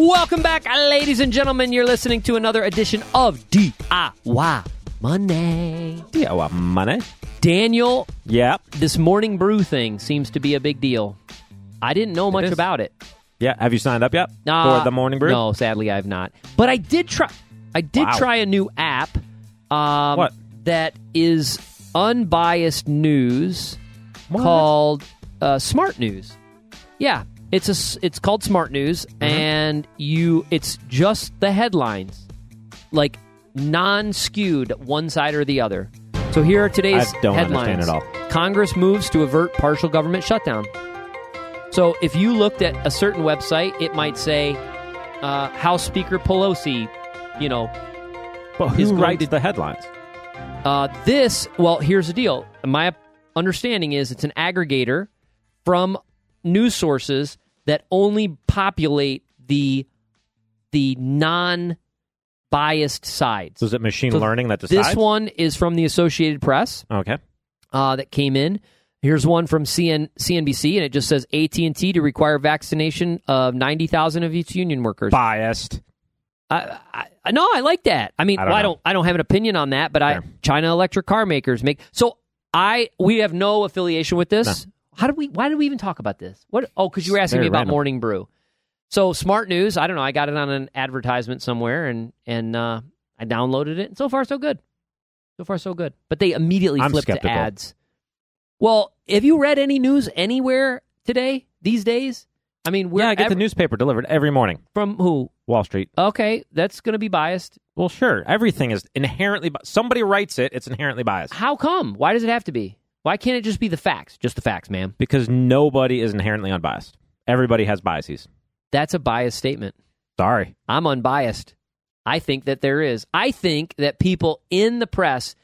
Welcome back, ladies and gentlemen. You're listening to another edition of DIY Money. DIY Money. Daniel, Yeah. this morning brew thing seems to be a big deal. I didn't know much about it. Yeah. Have you signed up yet Uh, for the morning brew? No, sadly, I have not. But I did try. I did Wow. try a new app. Um, What? That is unbiased news What? called uh, Smart News. Yeah, it's a it's called Smart News, Mm-hmm. and you it's just the headlines, like non-skewed one side or the other. So here are today's I don't headlines. understand it all. Congress moves to avert partial government shutdown. So if you looked at a certain website, it might say uh, House Speaker Pelosi, you know, But is who writes to- the headlines? uh, this, well, here's the deal. My understanding is it's an aggregator from news sources that only populate the the non biased sides. So is it machine So learning that decides? This one is from the Associated Press Okay. uh, that came in. Here's one from CN, CNBC, and it just says AT and T to require vaccination of ninety thousand of its union workers. Biased. I, I, no, I like that. I mean, I don't don't, I don't, I don't have an opinion on that, but I China electric car makers make so. I we have no affiliation with this. How did we? Why did we even talk about this? What? Oh, because you were asking Very me about random. Morning Brew. So smart news. I don't know. I got it on an advertisement somewhere, and and uh, I downloaded it. And so far, so good. So far, so good. But they immediately I'm flipped to ads. Well, have you read any news anywhere today? These days? I mean, Yeah, I get the newspaper delivered every morning. from who? Wall Street. Okay, that's going to be biased. Well, sure. Everything is inherently. Bi- somebody writes it. It's inherently biased How come? Why does it have to be? Why can't it just be the facts? Just the facts, ma'am. because nobody is inherently unbiased. Everybody has biases. That's a biased statement. Sorry. I'm unbiased. I think that there is. I think that people in the press,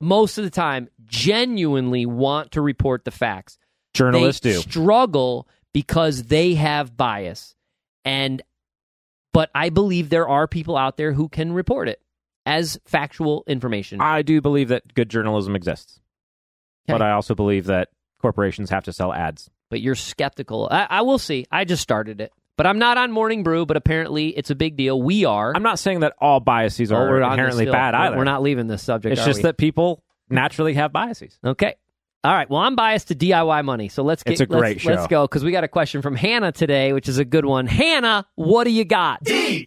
most of the time, genuinely want to report the facts. Journalists they do. struggle because they have bias. And but I believe there are people out there who can report it as factual information. I do believe that good journalism exists, Okay. but I also believe that corporations have to sell ads. but you're skeptical. I, I will see. I just started it. But I'm not on Morning Brew, but apparently it's a big deal. We are. I'm not saying that all biases are we're on this inherently hill. bad We're- either. We're not leaving this subject. It's are just we? that people naturally have biases. Okay. All right. Well, I'm biased to DIY money, so let's get. It's a let's- great Let's go because we got a question from Hannah today, which is a good one. Hannah, what do you got? DIY.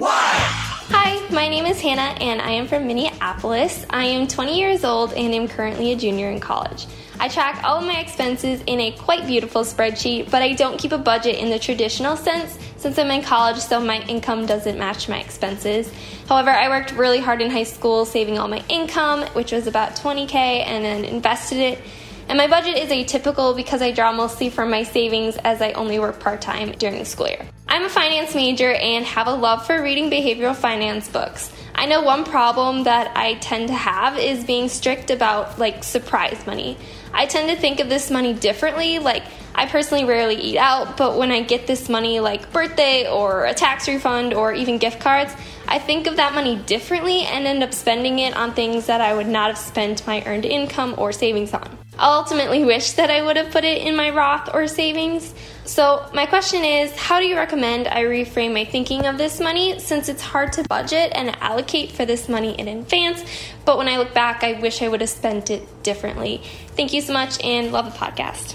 Hi, my name is Hannah and I am from Minneapolis. I am 20 years old and am currently a junior in college. I track all of my expenses in a quite beautiful spreadsheet, but I don't keep a budget in the traditional sense since I'm in college, so my income doesn't match my expenses. However, I worked really hard in high school saving all my income, which was about 20k, and then invested it. And my budget is atypical because I draw mostly from my savings as I only work part time during the school year. I'm a finance major and have a love for reading behavioral finance books. I know one problem that I tend to have is being strict about like surprise money. I tend to think of this money differently. Like, I personally rarely eat out, but when I get this money, like birthday or a tax refund or even gift cards, I think of that money differently and end up spending it on things that I would not have spent my earned income or savings on. I ultimately wish that I would have put it in my Roth or savings. So, my question is how do you recommend I reframe my thinking of this money since it's hard to budget and allocate for this money in advance? But when I look back, I wish I would have spent it differently. Thank you so much and love the podcast.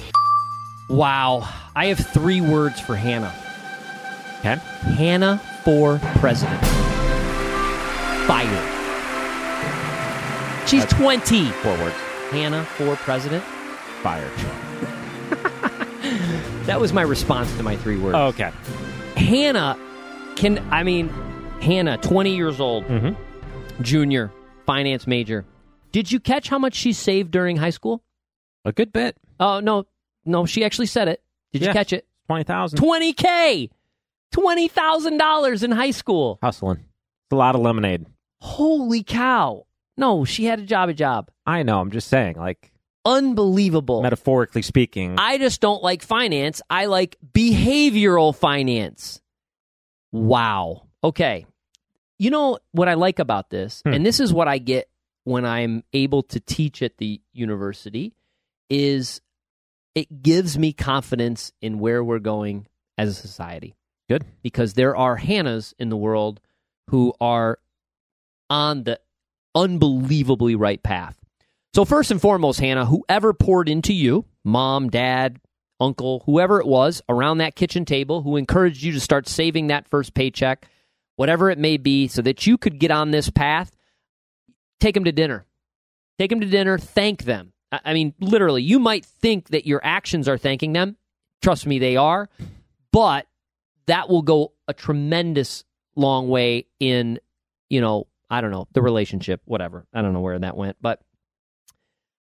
Wow. I have three words for Hannah. Okay. Hannah for president. Fired. She's 20. Four words. Hannah for president. Fired. That was my response to my three words. Okay. Hannah can, I mean, Hannah, 20 years old, Mhm. junior, finance major. Did you catch how much she saved during high school? A good bit. Oh, no, no, she actually said it. Did you catch it? Twenty thousand. 20K! $20,000 in high school. Hustling. It's a lot of lemonade. Holy cow! No, she had a job. A job. I know. I'm just saying, like Unbelievable. metaphorically speaking. I just don't like finance. I like behavioral finance. Wow. Okay. You know what I like about this, Hmm. and this is what I get when I'm able to teach at the university, is it gives me confidence in where we're going as a society. Good. Because there are Hannahs in the world who are on the unbelievably right path. So, first and foremost, Hannah, whoever poured into you, mom, dad, uncle, whoever it was around that kitchen table who encouraged you to start saving that first paycheck, whatever it may be, so that you could get on this path, take them to dinner. Take them to dinner, thank them. I mean, literally, you might think that your actions are thanking them. Trust me, they are. But that will go a tremendous long way in, you know, I don't know, the relationship, whatever. I don't know where that went. But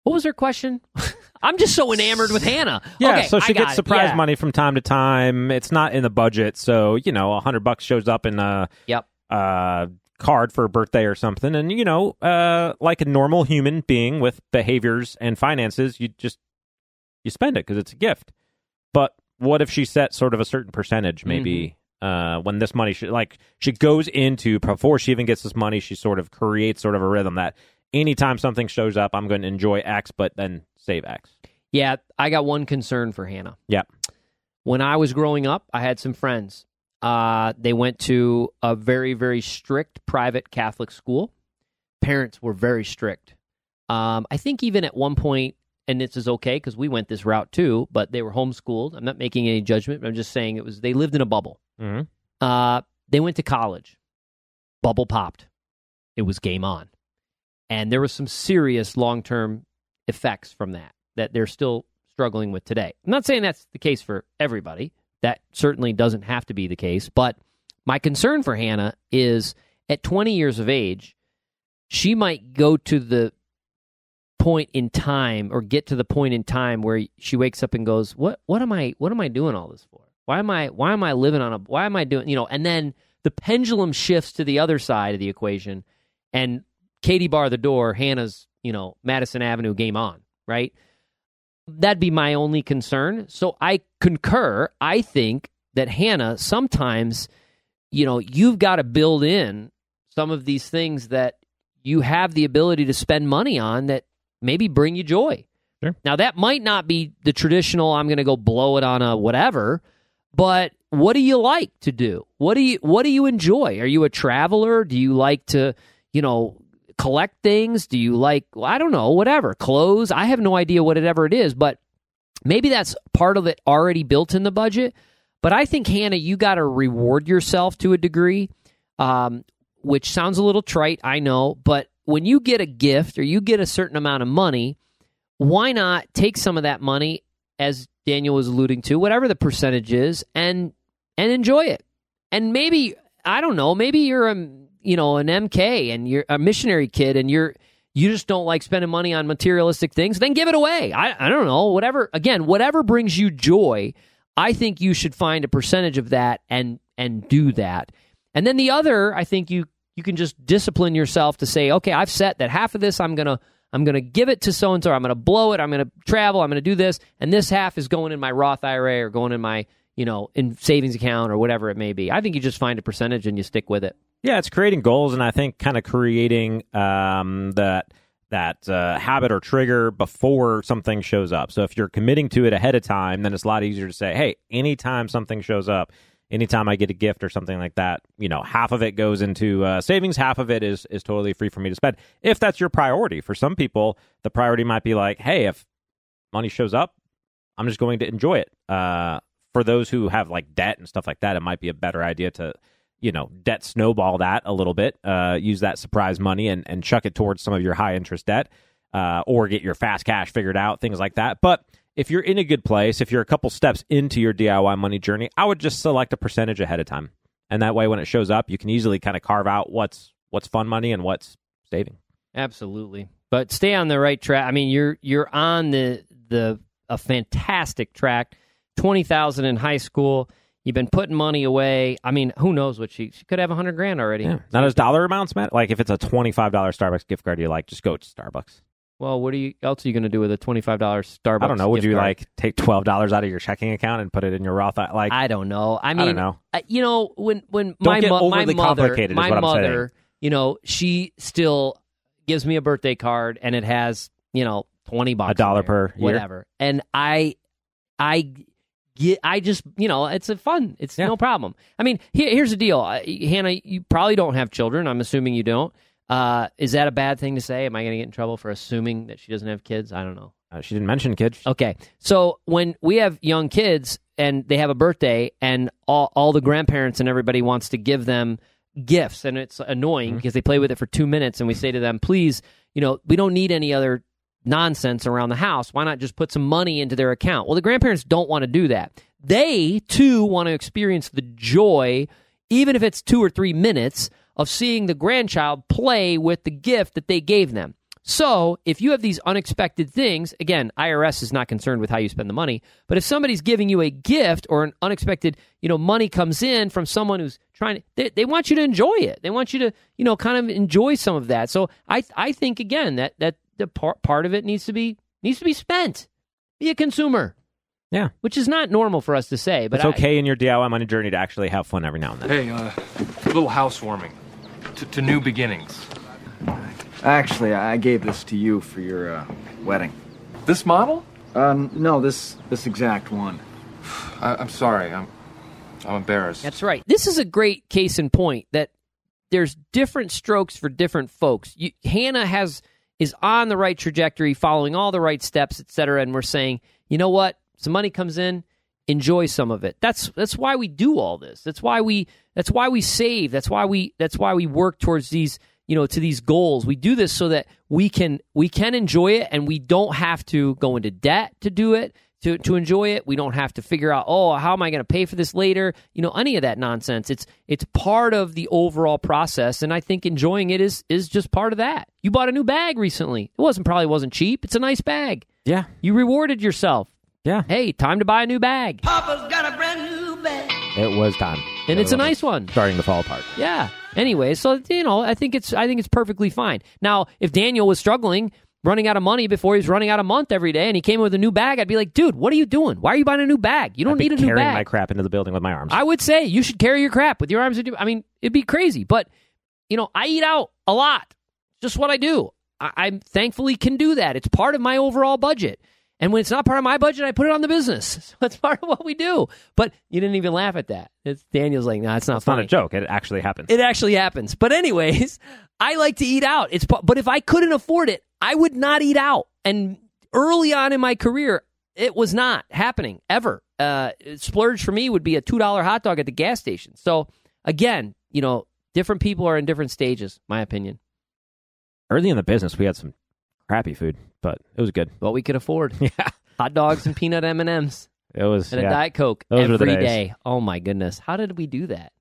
what was her question? I'm just so enamored with Hannah. yeah, Okay, so she gets surprise Yeah. money from time to time. It's not in the budget, so you know, a hundred bucks shows up in a Yep. uh, card for a birthday or something, and you know, uh, like a normal human being with behaviors and finances, you just you spend it because it's a gift. But what if she set sort of a certain percentage, maybe? Uh, when this money, she, like she goes into before she even gets this money, she sort of creates sort of a rhythm that anytime something shows up, I'm going to enjoy X, but then save X. Yeah, I got one concern for Hannah. Yeah. When I was growing up, I had some friends. Uh, they went to a very, very strict private Catholic school. Parents were very strict. Um, I think even at one point, and this is okay because we went this route too, but they were homeschooled. I'm not making any judgment. But I'm just saying it was they lived in a bubble. Mm-hmm. Uh, they went to college. Bubble popped. It was game on. And there was some serious long term effects from that that they're still struggling with today. I'm not saying that's the case for everybody. That certainly doesn't have to be the case. But my concern for Hannah is at 20 years of age, she might go to the point in time or get to the point in time where she wakes up and goes, "What what am I what am I doing all this for? Why am I why am I living on a why am I doing, you know, and then the pendulum shifts to the other side of the equation and Katie bar the door, Hannah's, you know, Madison Avenue game on, right? That'd be my only concern. So I concur. I think that Hannah sometimes, you know, you've got to build in some of these things that you have the ability to spend money on that maybe bring you joy. Sure. Now that might not be the traditional I'm going to go blow it on a whatever, but what do you like to do? What do you what do you enjoy? Are you a traveler? Do you like to, you know, collect things? Do you like well, I don't know, whatever, clothes? I have no idea whatever it is, but maybe that's part of it already built in the budget. But I think Hannah, you got to reward yourself to a degree, um, which sounds a little trite, I know, but when you get a gift or you get a certain amount of money, why not take some of that money, as Daniel was alluding to, whatever the percentage is, and and enjoy it. And maybe I don't know, maybe you're a you know an MK and you're a missionary kid and you're you just don't like spending money on materialistic things, then give it away. I, I don't know, whatever. Again, whatever brings you joy, I think you should find a percentage of that and and do that. And then the other, I think you you can just discipline yourself to say, okay, I've set that half of this I'm gonna I'm gonna give it to so and so. I'm gonna blow it. I'm gonna travel. I'm gonna do this, and this half is going in my Roth IRA or going in my you know in savings account or whatever it may be. I think you just find a percentage and you stick with it. Yeah, it's creating goals, and I think kind of creating um, that that uh, habit or trigger before something shows up. So if you're committing to it ahead of time, then it's a lot easier to say, "Hey, anytime something shows up, anytime I get a gift or something like that, you know, half of it goes into uh, savings, half of it is is totally free for me to spend." If that's your priority, for some people, the priority might be like, "Hey, if money shows up, I'm just going to enjoy it." Uh, for those who have like debt and stuff like that, it might be a better idea to you know, debt snowball that a little bit, uh, use that surprise money and, and chuck it towards some of your high interest debt, uh, or get your fast cash figured out, things like that. But if you're in a good place, if you're a couple steps into your DIY money journey, I would just select a percentage ahead of time. And that way when it shows up, you can easily kind of carve out what's what's fun money and what's saving. Absolutely. But stay on the right track. I mean, you're you're on the the a fantastic track. Twenty thousand in high school. You've been putting money away. I mean, who knows what she she could have a hundred grand already. Yeah. Now, does dollar amounts matter? Like, if it's a twenty-five dollar Starbucks gift card, you're like, just go to Starbucks. Well, what are you else are you going to do with a twenty five dollars Starbucks? I don't know. Would you card? like take twelve dollars out of your checking account and put it in your Roth? Like, I don't know. I mean, I don't know. uh, you know, when when Don't my get mo- my mother, my mother, you know, she still gives me a birthday card and it has you know twenty bucks, a dollar there, per year? whatever, and I, I. Get, I just, you know, it's a fun. It's Yeah. no problem. I mean, here, here's the deal, uh, Hannah. You probably don't have children. I'm assuming you don't. Uh, is that a bad thing to say? Am I going to get in trouble for assuming that she doesn't have kids? I don't know. Uh, she didn't mention kids. Okay. So when we have young kids and they have a birthday and all, all the grandparents and everybody wants to give them gifts and it's annoying Mm-hmm. because they play with it for two minutes and we say to them, please, you know, we don't need any other nonsense around the house. Why not just put some money into their account? Well, the grandparents don't want to do that. They too want to experience the joy, even if it's two or three minutes, of seeing the grandchild play with the gift that they gave them. So, if you have these unexpected things, again, IRS is not concerned with how you spend the money, but if somebody's giving you a gift or an unexpected, you know, money comes in from someone who's trying to, they, they want you to enjoy it. They want you to, you know, kind of enjoy some of that. So, I I think again that that the part part of it needs to be needs to be spent. Be a consumer, Yeah, which is not normal for us to say, but it's I- okay in your DIY money journey to actually have fun every now and then. Hey, uh, a little housewarming to, to new beginnings. Actually, I gave this to you for your uh, wedding. This model? Um, no, this this exact one. I, I'm sorry. I'm I'm embarrassed. That's right. This is a great case in point that there's different strokes for different folks. You, Hannah has is on the right trajectory, following all the right steps, et cetera, and we're saying, you know what? Some money comes in, enjoy some of it. That's that's why we do all this. That's why we that's why we save. That's why we that's why we work towards these you know to these goals. We do this so that we can we can enjoy it and we don't have to go into debt to do it to to enjoy it. We don't have to figure out, oh, how am I going to pay for this later? You know, any of that nonsense. It's it's part of the overall process, and I think enjoying it is is just part of that. You bought a new bag recently. It wasn't probably wasn't cheap. It's a nice bag. Yeah, You rewarded yourself. Yeah. Hey, time to buy a new bag, Papa's got a brand new bag. It was time, and it's a nice one. Starting to fall apart. Yeah. Anyway, so you know, I think it's I think it's perfectly fine. Now, if Daniel was struggling, running out of money before he's running out a month every day, and he came in with a new bag, I'd be like, dude, what are you doing? Why are you buying a new bag? You don't I'd be need a new carrying bag. my crap into the building with my arms. I would say you should carry your crap with your arms. I mean, it'd be crazy, but you know, I eat out a lot. Just what I do. I, I thankfully can do that. It's part of my overall budget. And when it's not part of my budget, I put it on the business. So it's part of what we do. But you didn't even laugh at that. It's, Daniel's like, no, nah, it's not it's not a joke. It actually happens. It actually happens. But anyways, I like to eat out. It's but if I couldn't afford it, I would not eat out. And early on in my career, it was not happening ever. Uh, splurge for me would be a two dollar hot dog at the gas station. So again, you know, different people are in different stages. My opinion. Early in the business, we had some crappy food, but it was good. What we could afford: Yeah, hot dogs and peanut M and M's it was. and a diet coke Those every day. Oh my goodness, how did we do that?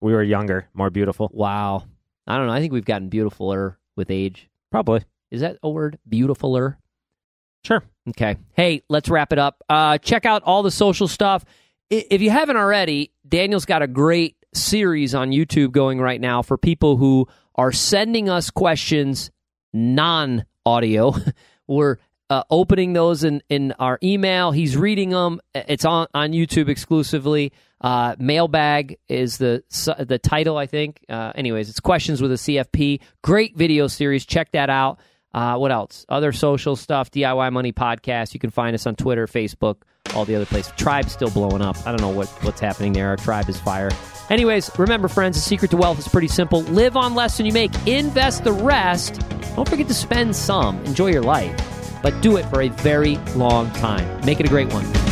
We were younger, more beautiful. Wow. I don't know. I think we've gotten beautifuler with age. Probably. Is that a word? Beautifuler. Sure. Okay. Hey, let's wrap it up. Uh, check out all the social stuff. If you haven't already, Daniel's got a great series on YouTube going right now for people who are sending us questions non audio. We're uh, opening those in, in our email. He's reading them. It's on, on YouTube exclusively. Uh, mailbag is the the title, I think. Uh, anyways, it's questions with a CFP. Great video series. Check that out. Uh, what else? Other social stuff. DIY Money Podcast. You can find us on Twitter, Facebook, all the other places. Tribe's still blowing up. I don't know what, what's happening there. Our tribe is fire. Anyways, remember, friends, the secret to wealth is pretty simple. Live on less than you make. Invest the rest. Don't forget to spend some. Enjoy your life. But do it for a very long time. Make it a great one.